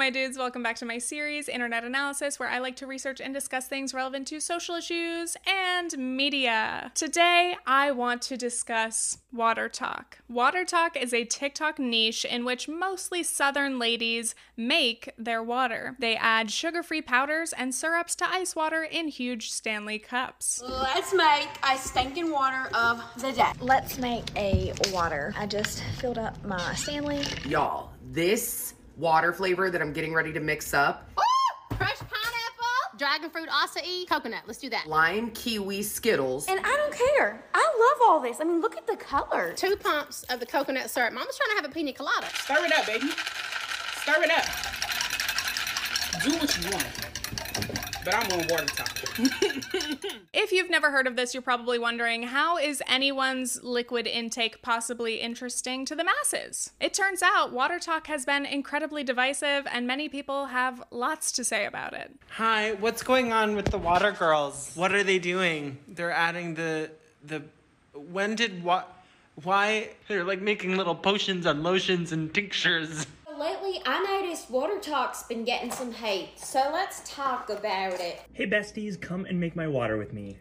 my dudes. Welcome back to my series, Internet Analysis, where I like to research and discuss things relevant to social issues and media. Today, I want to discuss WaterTok. Water Talk is a TikTok niche in which mostly Southern ladies make their water. They add sugar free powders and syrups to ice water in huge Stanley cups. Let's make a stinking water of the day. Let's make a water. I just filled up my Stanley. Y'all, this water flavor that I'm getting ready to mix up Ooh, crushed pineapple, dragon fruit acai, coconut. Let's do that. lime, kiwi, Skittles. And I don't care. I love all this. I mean, look at the color. Two pumps of the coconut syrup. Mama's trying to have a pina colada. Stir it up, baby. Stir it up. Do what you want. But I'm on WaterTok. If you've never heard of this, you're probably wondering how is anyone's liquid intake possibly interesting to the masses? It turns out WaterTok has been incredibly divisive, and many people have lots to say about it. Hi, what's going on with the water girls? What are they doing? They're adding the the when did what why they're like making little potions and lotions and tinctures. Lately, I noticed WaterTok's been getting some hate, so let's talk about it. Hey besties, come and make my water with me.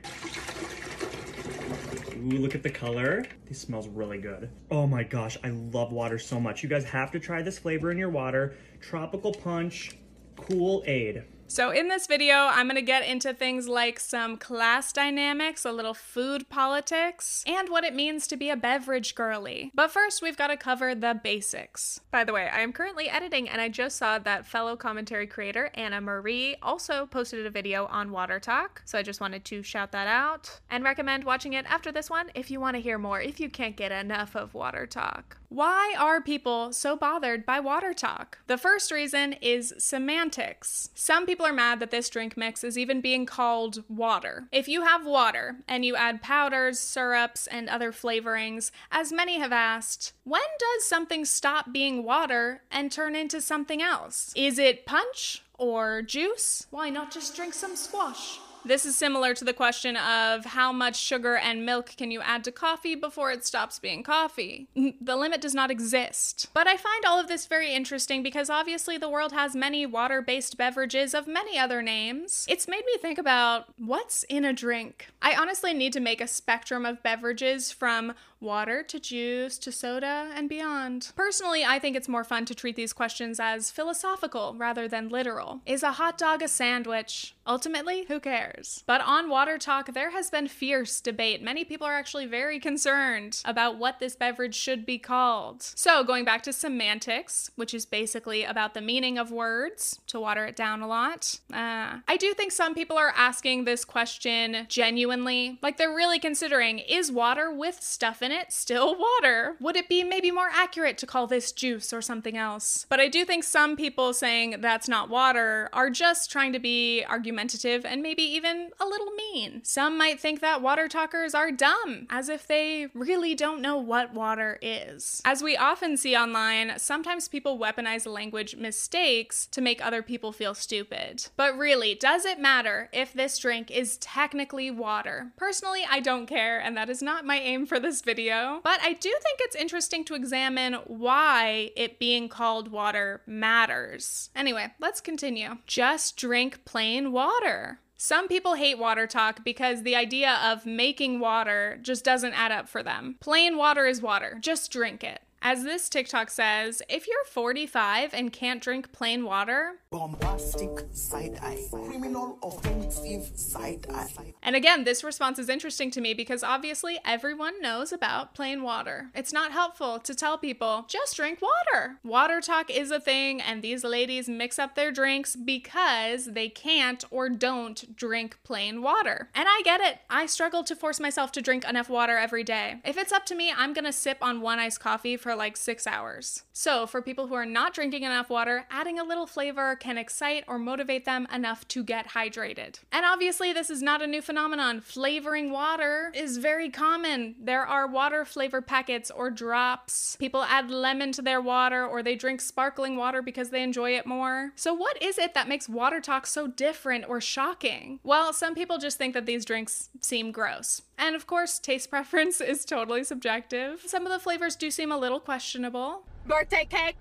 Ooh, look at the color. This smells really good. Oh my gosh, I love water so much. You guys have to try this flavor in your water. Tropical Punch Kool-Aid. So, in this video, I'm gonna get into things like some class dynamics, a little food politics, and what it means to be a beverage girly. But first, we've gotta cover the basics. By the way, I am currently editing, and I just saw that fellow commentary creator Anna Marie also posted a video on WaterTok. So, I just wanted to shout that out and recommend watching it after this one if you wanna hear more, if you can't get enough of WaterTok. Why are people so bothered by WaterTok? The first reason is semantics. Some people are mad that this drink mix is even being called water. If you have water and you add powders, syrups, and other flavorings, as many have asked, when does something stop being water and turn into something else? Is it punch or juice? Why not just drink some squash? This is similar to the question of how much sugar and milk can you add to coffee before it stops being coffee? The limit does not exist. But I find all of this very interesting because obviously the world has many water based beverages of many other names. It's made me think about what's in a drink. I honestly need to make a spectrum of beverages from water to juice to soda and beyond. Personally, I think it's more fun to treat these questions as philosophical rather than literal. Is a hot dog a sandwich? Ultimately, who cares? But on WaterTok, there has been fierce debate. Many people are actually very concerned about what this beverage should be called. So, going back to semantics, which is basically about the meaning of words, to water it down a lot, uh, I do think some people are asking this question genuinely. Like, they're really considering is water with stuff in it still water? Would it be maybe more accurate to call this juice or something else? But I do think some people saying that's not water are just trying to be argumentative and maybe even a little mean. Some might think that WaterTokers are dumb, as if they really don't know what water is. As we often see online, sometimes people weaponize language mistakes to make other people feel stupid. But really, does it matter if this drink is technically water? Personally, I don't care, and that is not my aim for this video. But I do think it's interesting to examine why it being called water matters. Anyway, let's continue. Just drink plain water. Some people hate WaterTok because the idea of making water just doesn't add up for them. Plain water is water, just drink it. As this TikTok says, if you're 45 and can't drink plain water, bombastic side eye, criminal offensive side eye. And again, this response is interesting to me because obviously everyone knows about plain water. It's not helpful to tell people, just drink water. WaterTok is a thing, and these ladies mix up their drinks because they can't or don't drink plain water. And I get it. I struggle to force myself to drink enough water every day. If it's up to me, I'm gonna sip on one iced coffee for like six hours. So, for people who are not drinking enough water, adding a little flavor can excite or motivate them enough to get hydrated. And obviously, this is not a new phenomenon. Flavoring water is very common. There are water flavor packets or drops. People add lemon to their water or they drink sparkling water because they enjoy it more. So, what is it that makes WaterTok so different or shocking? Well, some people just think that these drinks seem gross. And of course, taste preference is totally subjective. Some of the flavors do seem a little questionable. Birthday cake.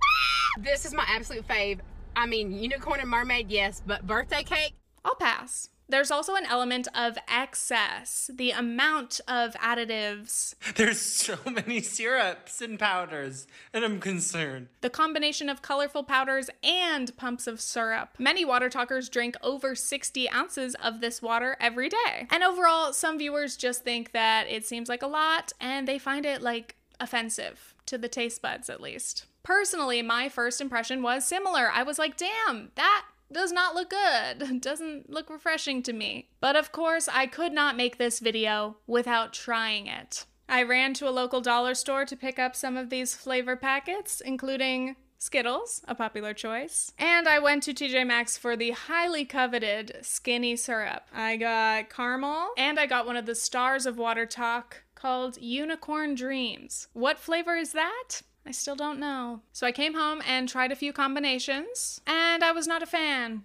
This is my absolute fave. I mean, unicorn and mermaid, yes, but birthday cake? I'll pass. There's also an element of excess, the amount of additives, There's so many syrups and powders, and I'm concerned. the combination of colorful powders and pumps of syrup. Many WaterTokers drink over 60 ounces of this water every day. And overall, some viewers just think that it seems like a lot and they find it like offensive to the taste buds at least. Personally, my first impression was similar. I was like, damn, that does not look good. Doesn't look refreshing to me. But of course, I could not make this video without trying it. I ran to a local dollar store to pick up some of these flavor packets, including Skittles, a popular choice. And I went to TJ Maxx for the highly coveted skinny syrup. I got caramel, and I got one of the stars of WaterTok called Unicorn Dreams. What flavor is that? I still don't know. So I came home and tried a few combinations, and I was not a fan.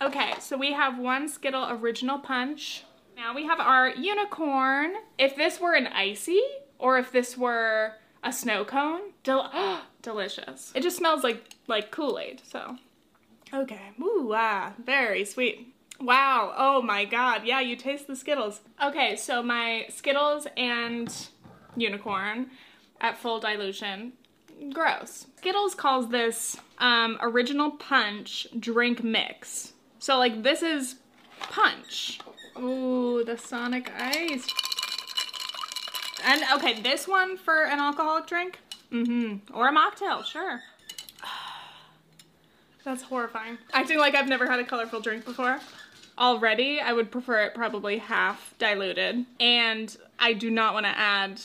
Okay, so we have one Skittle Original Punch. Now we have our unicorn. If this were an icy, or if this were a snow cone, del- delicious. It just smells like like Kool-Aid, so. Okay, ooh, ah, very sweet. Wow, oh my god, yeah, you taste the Skittles. Okay, so my Skittles and unicorn at full dilution. Gross. Skittles calls this um, original punch drink mix. So, like, this is punch. Ooh, the Sonic Ice. And okay, this one for an alcoholic drink? Mm-hmm. Or a mocktail, sure. That's horrifying. Acting like I've never had a colorful drink before. Already, I would prefer it probably half diluted. And I do not want to add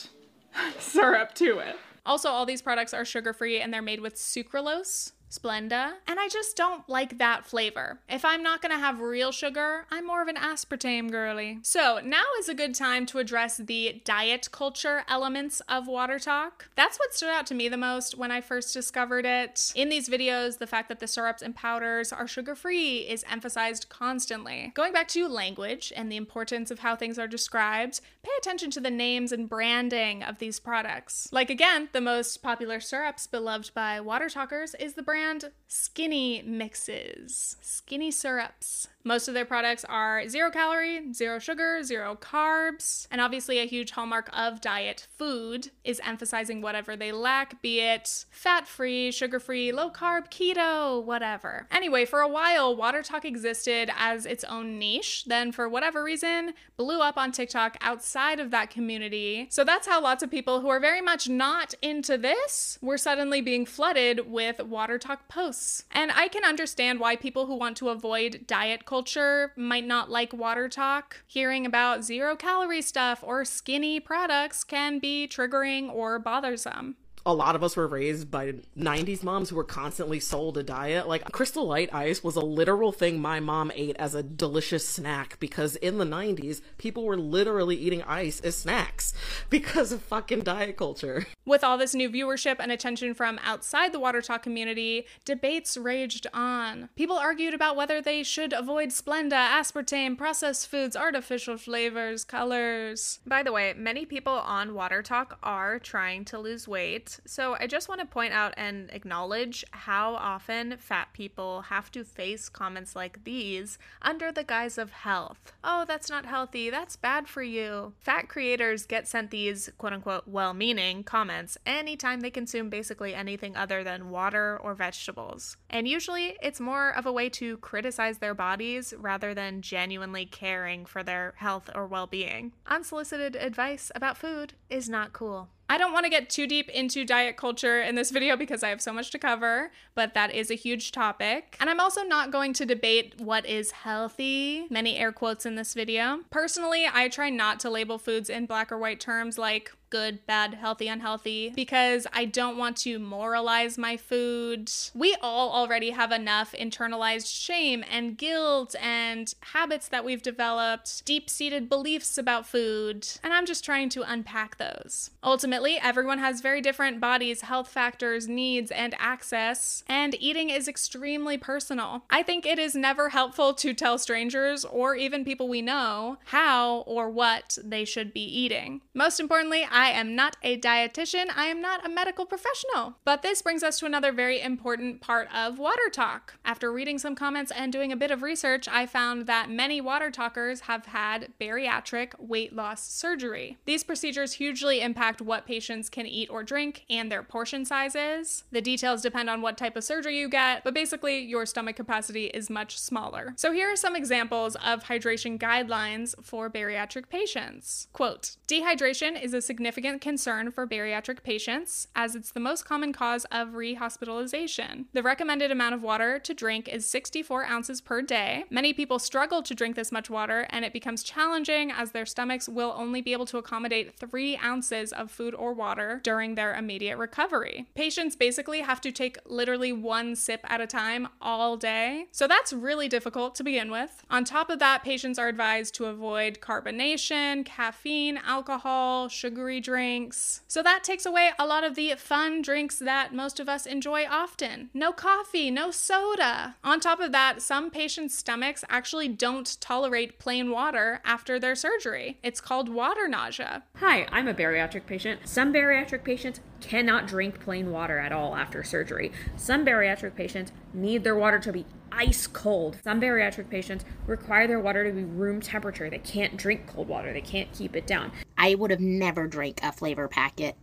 syrup to it. Also, all these products are sugar free and they're made with sucralose, Splenda, and I just don't like that flavor. If I'm not gonna have real sugar, I'm more of an aspartame girly. So, now is a good time to address the diet culture elements of WaterTok. That's what stood out to me the most when I first discovered it. In these videos, the fact that the syrups and powders are sugar free is emphasized constantly. Going back to language and the importance of how things are described, pay attention to the names and branding of these products. Like, again, the most popular syrups beloved by WaterTokers is the brand And skinny Mixes. Skinny syrups. Most of their products are zero calorie, zero sugar, zero carbs, and obviously a huge hallmark of diet food is emphasizing whatever they lack, be it fat free, sugar free, low carb, keto, whatever. Anyway, for a while, WaterTok existed as its own niche, then for whatever reason, blew up on TikTok outside of that community. So that's how lots of people who are very much not into this were suddenly being flooded with WaterTok posts. And I can understand why people who want to avoid diet culture might not like WaterTok. Hearing about zero calorie stuff or skinny products can be triggering or bothersome a lot of us were raised by 90s moms who were constantly sold a diet. Like Crystal Light Ice was a literal thing my mom ate as a delicious snack because in the 90s, people were literally eating ice as snacks because of fucking diet culture. With all this new viewership and attention from outside the WaterTok community, debates raged on. People argued about whether they should avoid Splenda, aspartame, processed foods, artificial flavors, colors. By the way, many people on WaterTok are trying to lose weight. So I just want to point out and acknowledge how often fat people have to face comments like these under the guise of health. Oh, that's not healthy. That's bad for you. Fat creators get sent these quote unquote well meaning comments anytime they consume basically anything other than water or vegetables. And usually it's more of a way to criticize their bodies rather than genuinely caring for their health or well being. Unsolicited advice about food is not cool. I don't want to get too deep into diet culture in this video because I have so much to cover, but that is a huge topic. And I'm also not going to debate what is healthy, many air quotes in this video. Personally, I try not to label foods in black or white terms like good, bad, healthy, unhealthy, because I don't want to moralize my food. We all already have enough internalized shame and guilt and habits that we've developed, deep seated beliefs about food, and I'm just trying to unpack those. Ultimately, everyone has very different bodies, health factors, needs, and access, and eating is extremely personal. I think it is never helpful to tell strangers or even people we know how or what they should be eating. Most importantly, I am not a dietitian, I am not a medical professional. But this brings us to another very important part of WaterTok. After reading some comments and doing a bit of research, I found that many WaterTokers have had bariatric weight loss surgery. These procedures hugely impact what patients can eat or drink and their portion sizes. The details depend on what type of surgery you get, but basically, your stomach capacity is much smaller. So, here are some examples of hydration guidelines for bariatric patients. Quote Dehydration is a significant concern for bariatric patients as it's the most common cause of rehospitalization. The recommended amount of water to drink is 64 ounces per day. Many people struggle to drink this much water, and it becomes challenging as their stomachs will only be able to accommodate three ounces of food or water during their immediate recovery. Patients basically have to take literally one sip at a time all day, so that's really difficult to begin with. On top of that, patients are advised to avoid carbonation, caffeine, alcohol, sugary drinks. So that takes away a lot of the fun drinks that most of us enjoy often. No coffee, no soda. On top of that, some patients' stomachs actually don't tolerate plain water after their surgery. It's called water nausea. Hi, I'm a bariatric patient. Some bariatric patients cannot drink plain water at all after surgery. Some bariatric patients need their water to be ice cold. Some bariatric patients require their water to be room temperature. They can't drink cold water, they can't keep it down. I would have never drank a flavor packet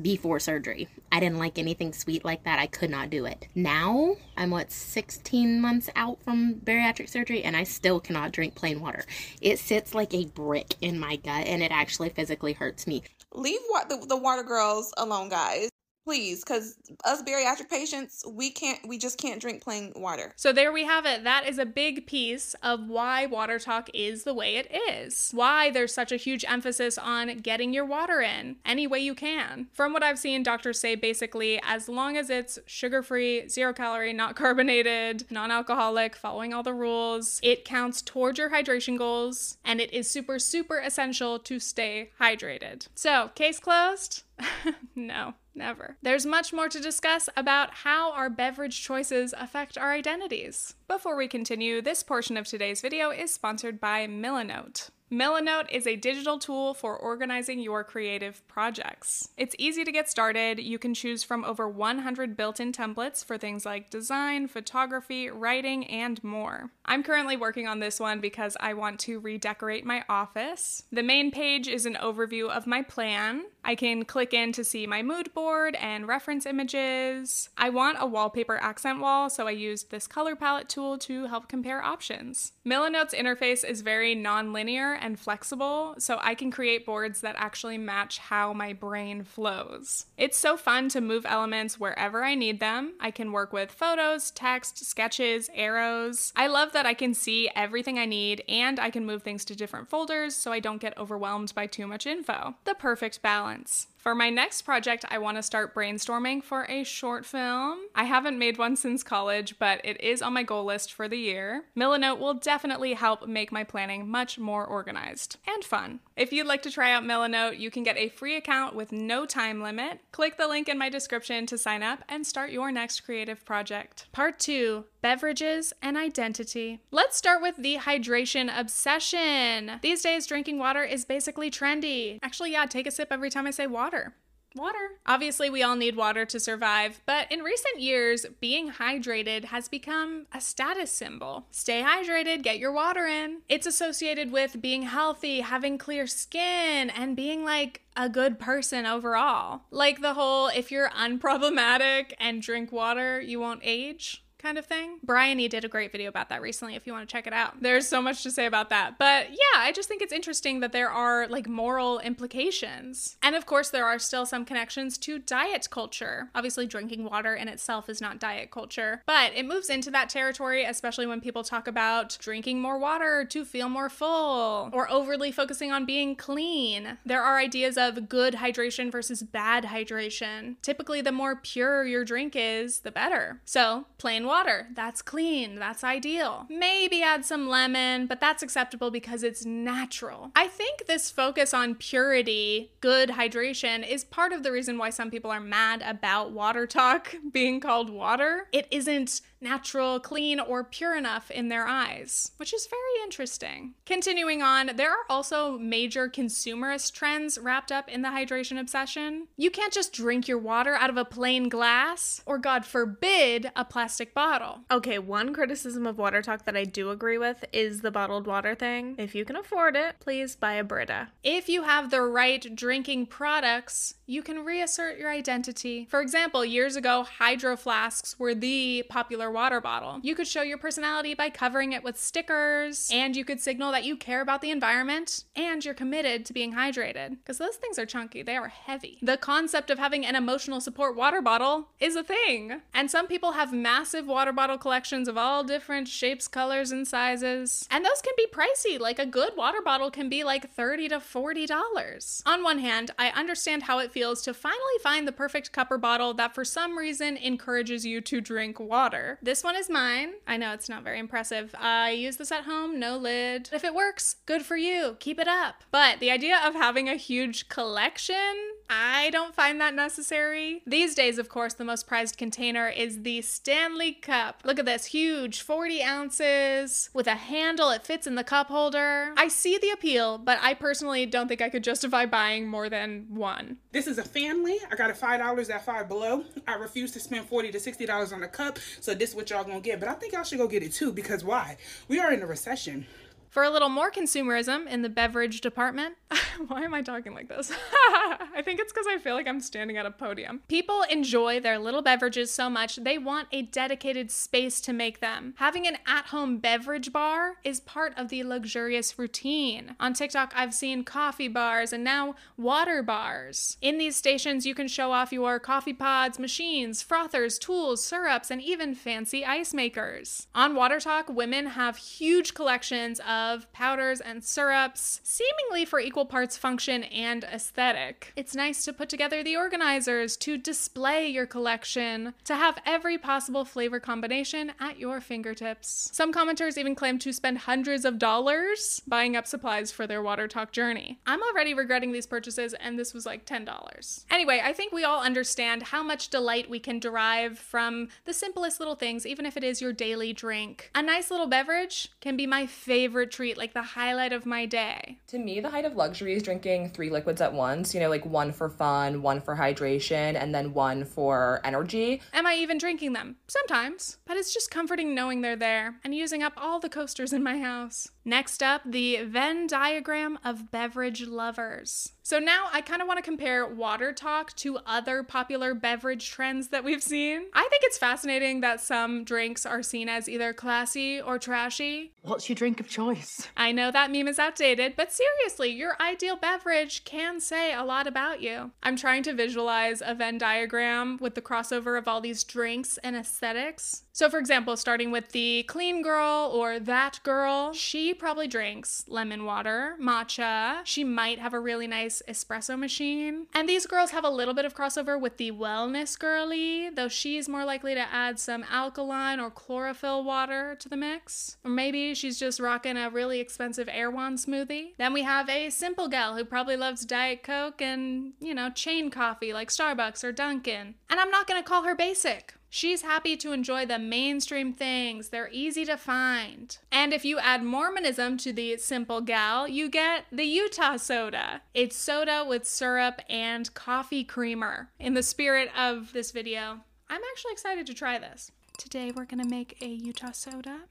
before surgery. I didn't like anything sweet like that. I could not do it. Now, I'm what 16 months out from bariatric surgery and I still cannot drink plain water. It sits like a brick in my gut and it actually physically hurts me. Leave the, the water girls alone, guys please because us bariatric patients we can't we just can't drink plain water. So there we have it. That is a big piece of why WaterTok is the way it is. Why there's such a huge emphasis on getting your water in any way you can. From what i've seen doctors say basically as long as it's sugar free zero calorie not carbonated non-alcoholic following all the rules it counts towards your hydration goals and it is super super essential to stay hydrated. So case closed no, never. There's much more to discuss about how our beverage choices affect our identities. Before we continue, this portion of today's video is sponsored by Milanote. Milanote is a digital tool for organizing your creative projects. It's easy to get started. You can choose from over 100 built in templates for things like design, photography, writing, and more. I'm currently working on this one because I want to redecorate my office. The main page is an overview of my plan. I can click in to see my mood board and reference images. I want a wallpaper accent wall, so I used this color palette tool to help compare options. Milanote's interface is very non-linear and flexible, so I can create boards that actually match how my brain flows. It's so fun to move elements wherever I need them. I can work with photos, text, sketches, arrows. I love that I can see everything I need and I can move things to different folders so I don't get overwhelmed by too much info. The perfect balance. For my next project, I want to start brainstorming for a short film. I haven't made one since college, but it is on my goal list for the year. Milanote will definitely help make my planning much more organized and fun. If you'd like to try out Milanote, you can get a free account with no time limit. Click the link in my description to sign up and start your next creative project. Part 2 Beverages and Identity. Let's start with the hydration obsession. These days, drinking water is basically trendy. Actually, yeah, take a sip every time I say water water. Obviously, we all need water to survive, but in recent years, being hydrated has become a status symbol. Stay hydrated, get your water in. It's associated with being healthy, having clear skin, and being like a good person overall. Like the whole if you're unproblematic and drink water, you won't age kind of thing. Bryony did a great video about that recently if you want to check it out. There's so much to say about that. But yeah, I just think it's interesting that there are like moral implications. And of course, there are still some connections to diet culture. Obviously, drinking water in itself is not diet culture, but it moves into that territory, especially when people talk about drinking more water to feel more full or overly focusing on being clean. There are ideas of good hydration versus bad hydration. Typically, the more pure your drink is, the better. So, plain water water. That's clean. That's ideal. Maybe add some lemon, but that's acceptable because it's natural. I think this focus on purity, good hydration, is part of the reason why some people are mad about WaterTok being called water. It isn't natural, clean, or pure enough in their eyes, which is very interesting. Continuing on, there are also major consumerist trends wrapped up in the hydration obsession. You can't just drink your water out of a plain glass, or God forbid, a plastic bottle. Okay, one criticism of WaterTok that I do agree with is the bottled water thing. If you can afford it, please buy a Brita. If you have the right drinking products, you can reassert your identity. For example, years ago, hydro flasks were the popular water bottle. You could show your personality by covering it with stickers, and you could signal that you care about the environment and you're committed to being hydrated. Because those things are chunky, they are heavy. The concept of having an emotional support water bottle is a thing. And some people have massive water bottle collections of all different shapes, colors, and sizes. And those can be pricey. Like a good water bottle can be like 30 to $40. On one hand, I understand how it feels to finally find the perfect cup or bottle that for some reason encourages you to drink water. This one is mine. I know it's not very impressive. I use this at home, no lid. If it works, good for you. Keep it up. But the idea of having a huge collection, I don't find that necessary. These days, of course, the most prized container is the Stanley Cup. Look at this huge 40 ounces with a handle, it fits in the cup holder. I see the appeal, but I personally don't think I could justify buying more than one. This is a family. I got a five dollars at five below. I refuse to spend forty to sixty dollars on a cup, so this is what y'all gonna get. But I think y'all should go get it too because why? We are in a recession. For a little more consumerism in the beverage department, why am I talking like this? I think it's because I feel like I'm standing at a podium. People enjoy their little beverages so much, they want a dedicated space to make them. Having an at home beverage bar is part of the luxurious routine. On TikTok, I've seen coffee bars and now water bars. In these stations, you can show off your coffee pods, machines, frothers, tools, syrups, and even fancy ice makers. On WaterTok, women have huge collections of of powders and syrups, seemingly for equal parts function and aesthetic. It's nice to put together the organizers, to display your collection, to have every possible flavor combination at your fingertips. Some commenters even claim to spend hundreds of dollars buying up supplies for their WaterTok journey. I'm already regretting these purchases, and this was like $10. Anyway, I think we all understand how much delight we can derive from the simplest little things, even if it is your daily drink. A nice little beverage can be my favorite treat, like the highlight of my day. To me, the height of luxury is drinking three liquids at once, you know, like one for fun, one for hydration, and then one for energy. Am I even drinking them? Sometimes, but it's just comforting knowing they're there and using up all the coasters in my house. Next up, the Venn diagram of beverage lovers. So now I kind of want to compare WaterTok to other popular beverage trends that we've seen. I think it's fascinating that some drinks are seen as either classy or trashy. What's your drink of choice? I know that meme is outdated, but seriously, your ideal beverage can say a lot about you. I'm trying to visualize a Venn diagram with the crossover of all these drinks and aesthetics. So, for example, starting with the clean girl or that girl, she probably drinks lemon water, matcha. She might have a really nice espresso machine. And these girls have a little bit of crossover with the wellness girly, though she's more likely to add some alkaline or chlorophyll water to the mix. Or maybe she's just rocking a really expensive Erewhon smoothie. Then we have a simple gal who probably loves Diet Coke and, you know, chain coffee like Starbucks or Dunkin'. And I'm not gonna call her basic. She's happy to enjoy the mainstream things, they're easy to find. And if you add Mormonism to the simple gal, you get the Utah soda. It's soda with syrup and coffee creamer. In the spirit of this video, I'm actually excited to try this. Today we're gonna make a Utah soda.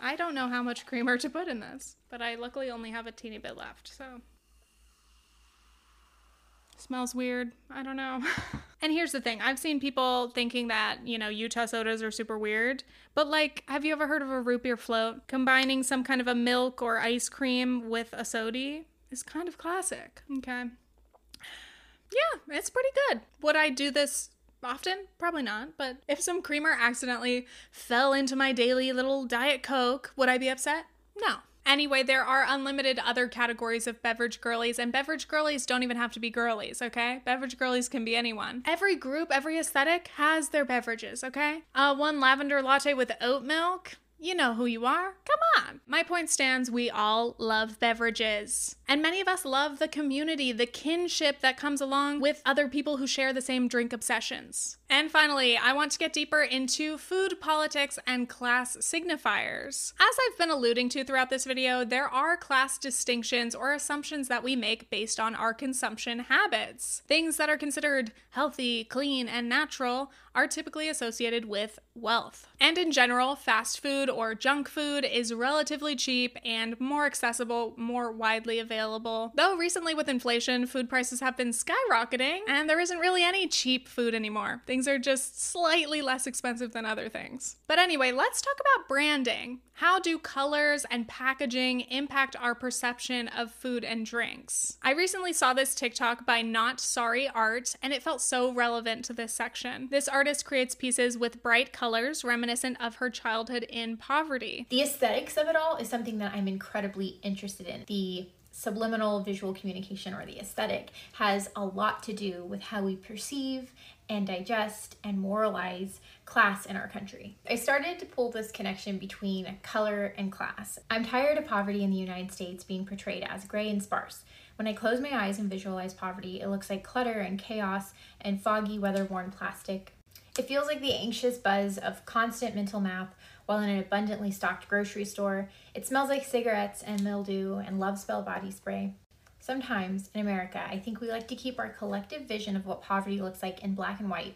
I don't know how much creamer to put in this, but I luckily only have a teeny bit left, so. Smells weird. I don't know. and here's the thing I've seen people thinking that, you know, Utah sodas are super weird. But, like, have you ever heard of a root beer float? Combining some kind of a milk or ice cream with a sody is kind of classic. Okay. Yeah, it's pretty good. Would I do this often? Probably not. But if some creamer accidentally fell into my daily little Diet Coke, would I be upset? No. Anyway, there are unlimited other categories of beverage girlies, and beverage girlies don't even have to be girlies, okay? Beverage girlies can be anyone. Every group, every aesthetic has their beverages, okay? Uh, one lavender latte with oat milk You know who you are. Come on. My point stands we all love beverages. And many of us love the community, the kinship that comes along with other people who share the same drink obsessions. And finally, I want to get deeper into food politics and class signifiers. As I've been alluding to throughout this video, there are class distinctions or assumptions that we make based on our consumption habits. Things that are considered healthy, clean, and natural are typically associated with wealth. And in general, fast food or junk food is relatively cheap and more accessible, more widely available. Though recently with inflation, food prices have been skyrocketing and there isn't really any cheap food anymore. Things are just slightly less expensive than other things. But anyway, let's talk about branding. How do colors and packaging impact our perception of food and drinks? I recently saw this TikTok by Not Sorry Art, and it felt so relevant to this section. This artist creates pieces with bright colors reminiscent of her childhood in poverty. The aesthetics of it all is something that I'm incredibly interested in. The subliminal visual communication or the aesthetic has a lot to do with how we perceive and digest and moralize class in our country. I started to pull this connection between color and class. I'm tired of poverty in the United States being portrayed as gray and sparse. When I close my eyes and visualize poverty, it looks like clutter and chaos and foggy, weather-worn plastic. It feels like the anxious buzz of constant mental math while in an abundantly stocked grocery store. It smells like cigarettes and mildew and love spell body spray. Sometimes in America, I think we like to keep our collective vision of what poverty looks like in black and white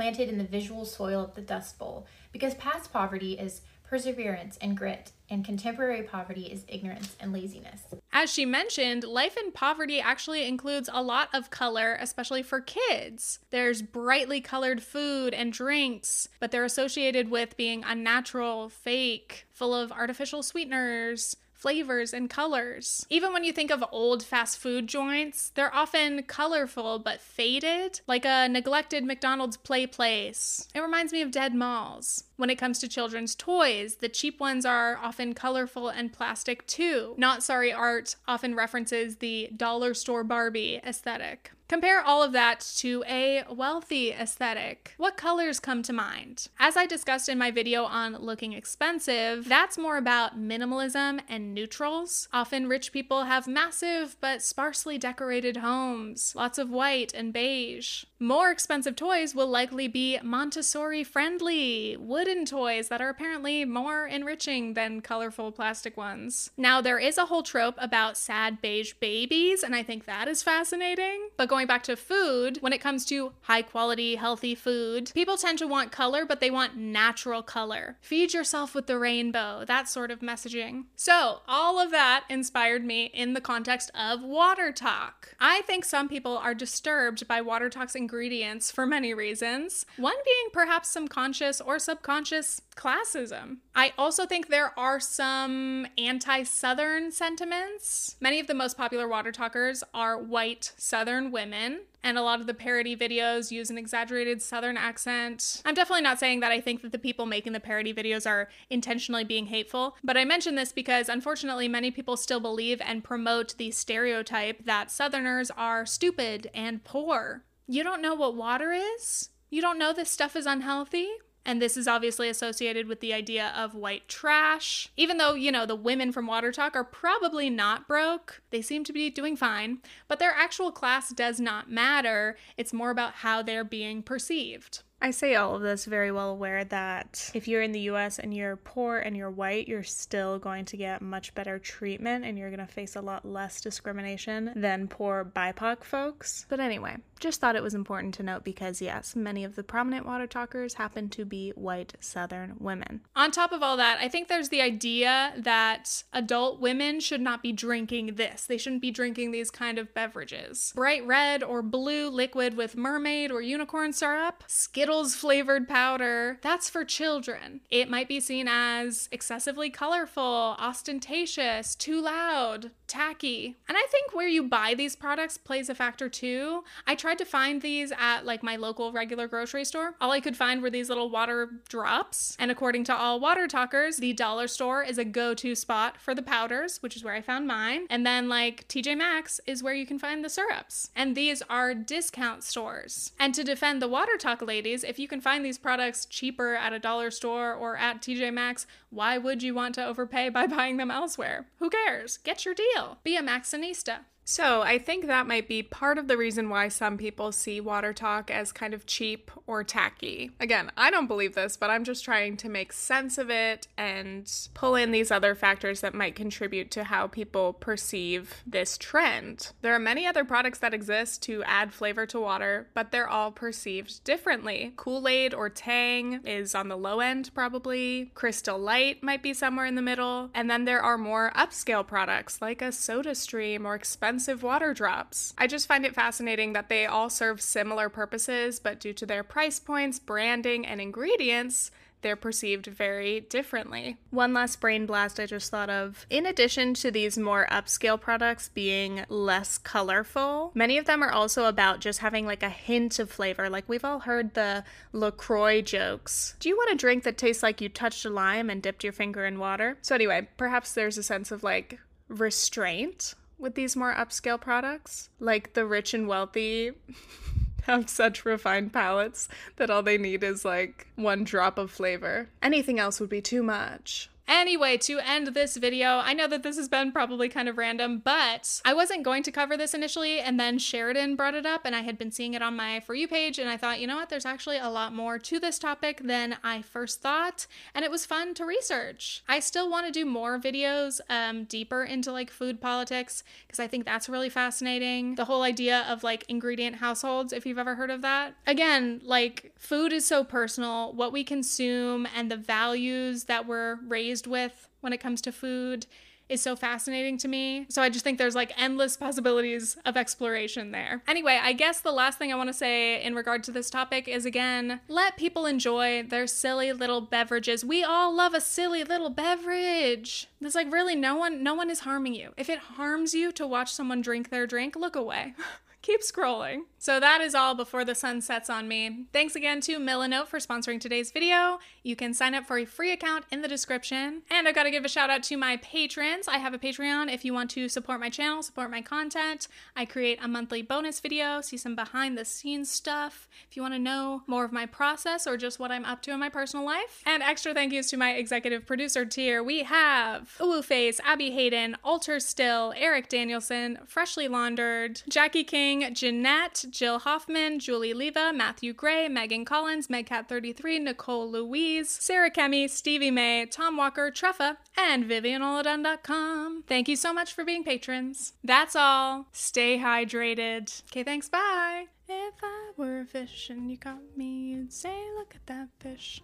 plant in the visual soil of the Dust Bowl because past poverty is perseverance and grit, and contemporary poverty is ignorance and laziness. As she mentioned, life in poverty actually includes a lot of color, especially for kids. There's brightly colored food and drinks, but they're associated with being unnatural, fake, full of artificial sweeteners, flavors and colors. Even when you think of old fast food joints, they're often colorful but faded, like a neglected McDonald's play place. It reminds me of dead malls. When it comes to children's toys, the cheap ones are often colorful and plastic too. Not Sorry Art often references the dollar store Barbie aesthetic. Compare all of that to a wealthy aesthetic. What colors come to mind? As I discussed in my video on looking expensive, that's more about minimalism and neutrals. Often rich people have massive but sparsely decorated homes, lots of white and beige. More expensive toys will likely be Montessori friendly, wooden toys that are apparently more enriching than colorful plastic ones. Now, there is a whole trope about sad beige babies, and I think that is fascinating. But going back to food, when it comes to high quality, healthy food, people tend to want color, but they want natural color. Feed yourself with the rainbow, that sort of messaging. So, all of that inspired me in the context of WaterTok. I think some people are disturbed by WaterTok's ingredients for many reasons, one being perhaps some conscious or subconscious classism. I also think there are some anti Southern sentiments. Many of the most popular WaterTokers are white Southern women. And a lot of the parody videos use an exaggerated Southern accent. I'm definitely not saying that I think that the people making the parody videos are intentionally being hateful, but I mention this because unfortunately many people still believe and promote the stereotype that Southerners are stupid and poor. You don't know what water is? You don't know this stuff is unhealthy? And this is obviously associated with the idea of white trash. Even though, you know, the women from WaterTok are probably not broke, they seem to be doing fine, but their actual class does not matter. It's more about how they're being perceived. I say all of this very well aware that if you're in the US and you're poor and you're white, you're still going to get much better treatment and you're going to face a lot less discrimination than poor BIPOC folks. But anyway, just thought it was important to note because, yes, many of the prominent WaterTokers happen to be white Southern women. On top of all that, I think there's the idea that adult women should not be drinking this. They shouldn't be drinking these kind of beverages. Bright red or blue liquid with mermaid or unicorn syrup, Skittles flavored powder, that's for children. It might be seen as excessively colorful, ostentatious, too loud, tacky. And I think where you buy these products plays a factor too. I try tried to find these at like my local regular grocery store. All I could find were these little water drops. And according to all WaterTokers, the dollar store is a go to spot for the powders, which is where I found mine. And then like TJ Maxx is where you can find the syrups. And these are discount stores. And to defend the WaterTok ladies, if you can find these products cheaper at a dollar store or at TJ Maxx, why would you want to overpay by buying them elsewhere? Who cares? Get your deal. Be a Maxinista. So, I think that might be part of the reason why some people see WaterTok as kind of cheap or tacky. Again, I don't believe this, but I'm just trying to make sense of it and pull in these other factors that might contribute to how people perceive this trend. There are many other products that exist to add flavor to water, but they're all perceived differently. Kool Aid or Tang is on the low end, probably. Crystal Light might be somewhere in the middle. And then there are more upscale products like a Soda Stream or expensive expensive water drops. I just find it fascinating that they all serve similar purposes, but due to their price points, branding, and ingredients, they're perceived very differently. One last brain blast I just thought of. In addition to these more upscale products being less colorful, many of them are also about just having like a hint of flavor. Like we've all heard the LaCroix jokes. Do you want a drink that tastes like you touched a lime and dipped your finger in water? So, anyway, perhaps there's a sense of like restraint with these more upscale products. Like the rich and wealthy have such refined palates that all they need is like one drop of flavor. Anything else would be too much. Anyway, to end this video, I know that this has been probably kind of random, but I wasn't going to cover this initially, and then Sheridan brought it up, and I had been seeing it on my For You page, and I thought, you know what, there's actually a lot more to this topic than I first thought, and it was fun to research. I still want to do more videos um, deeper into like food politics, because I think that's really fascinating. The whole idea of like ingredient households, if you've ever heard of that. Again, like food is so personal, what we consume and the values that we're raised with when it comes to food is so fascinating to me. So I just think there's like endless possibilities of exploration there. Anyway, I guess the last thing I want to say in regard to this topic is again, let people enjoy their silly little beverages. We all love a silly little beverage. It's like really no one no one is harming you. If it harms you to watch someone drink their drink, look away. Keep scrolling. So that is all before the sun sets on me. Thanks again to Milanote for sponsoring today's video. You can sign up for a free account in the description. And I've got to give a shout out to my patrons. I have a Patreon if you want to support my channel, support my content. I create a monthly bonus video, see some behind the scenes stuff. If you want to know more of my process or just what I'm up to in my personal life. And extra thank yous to my executive producer tier. We have Uwu Face, Abby Hayden, Alter Still, Eric Danielson, Freshly Laundered, Jackie King, Jeanette, Jill Hoffman, Julie Leva, Matthew Gray, Megan Collins, Megcat33, Nicole Louise, Sarah Kemi, Stevie May, Tom Walker, Treffa, and VivianOladun.com. Thank you so much for being patrons. That's all. Stay hydrated. Okay, thanks. Bye. If I were a fish and you caught me, you'd say, Look at that fish.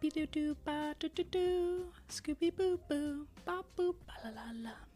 Be doo doo ba doo doo doo. Scooby boo boo. Ba boop ba la la la.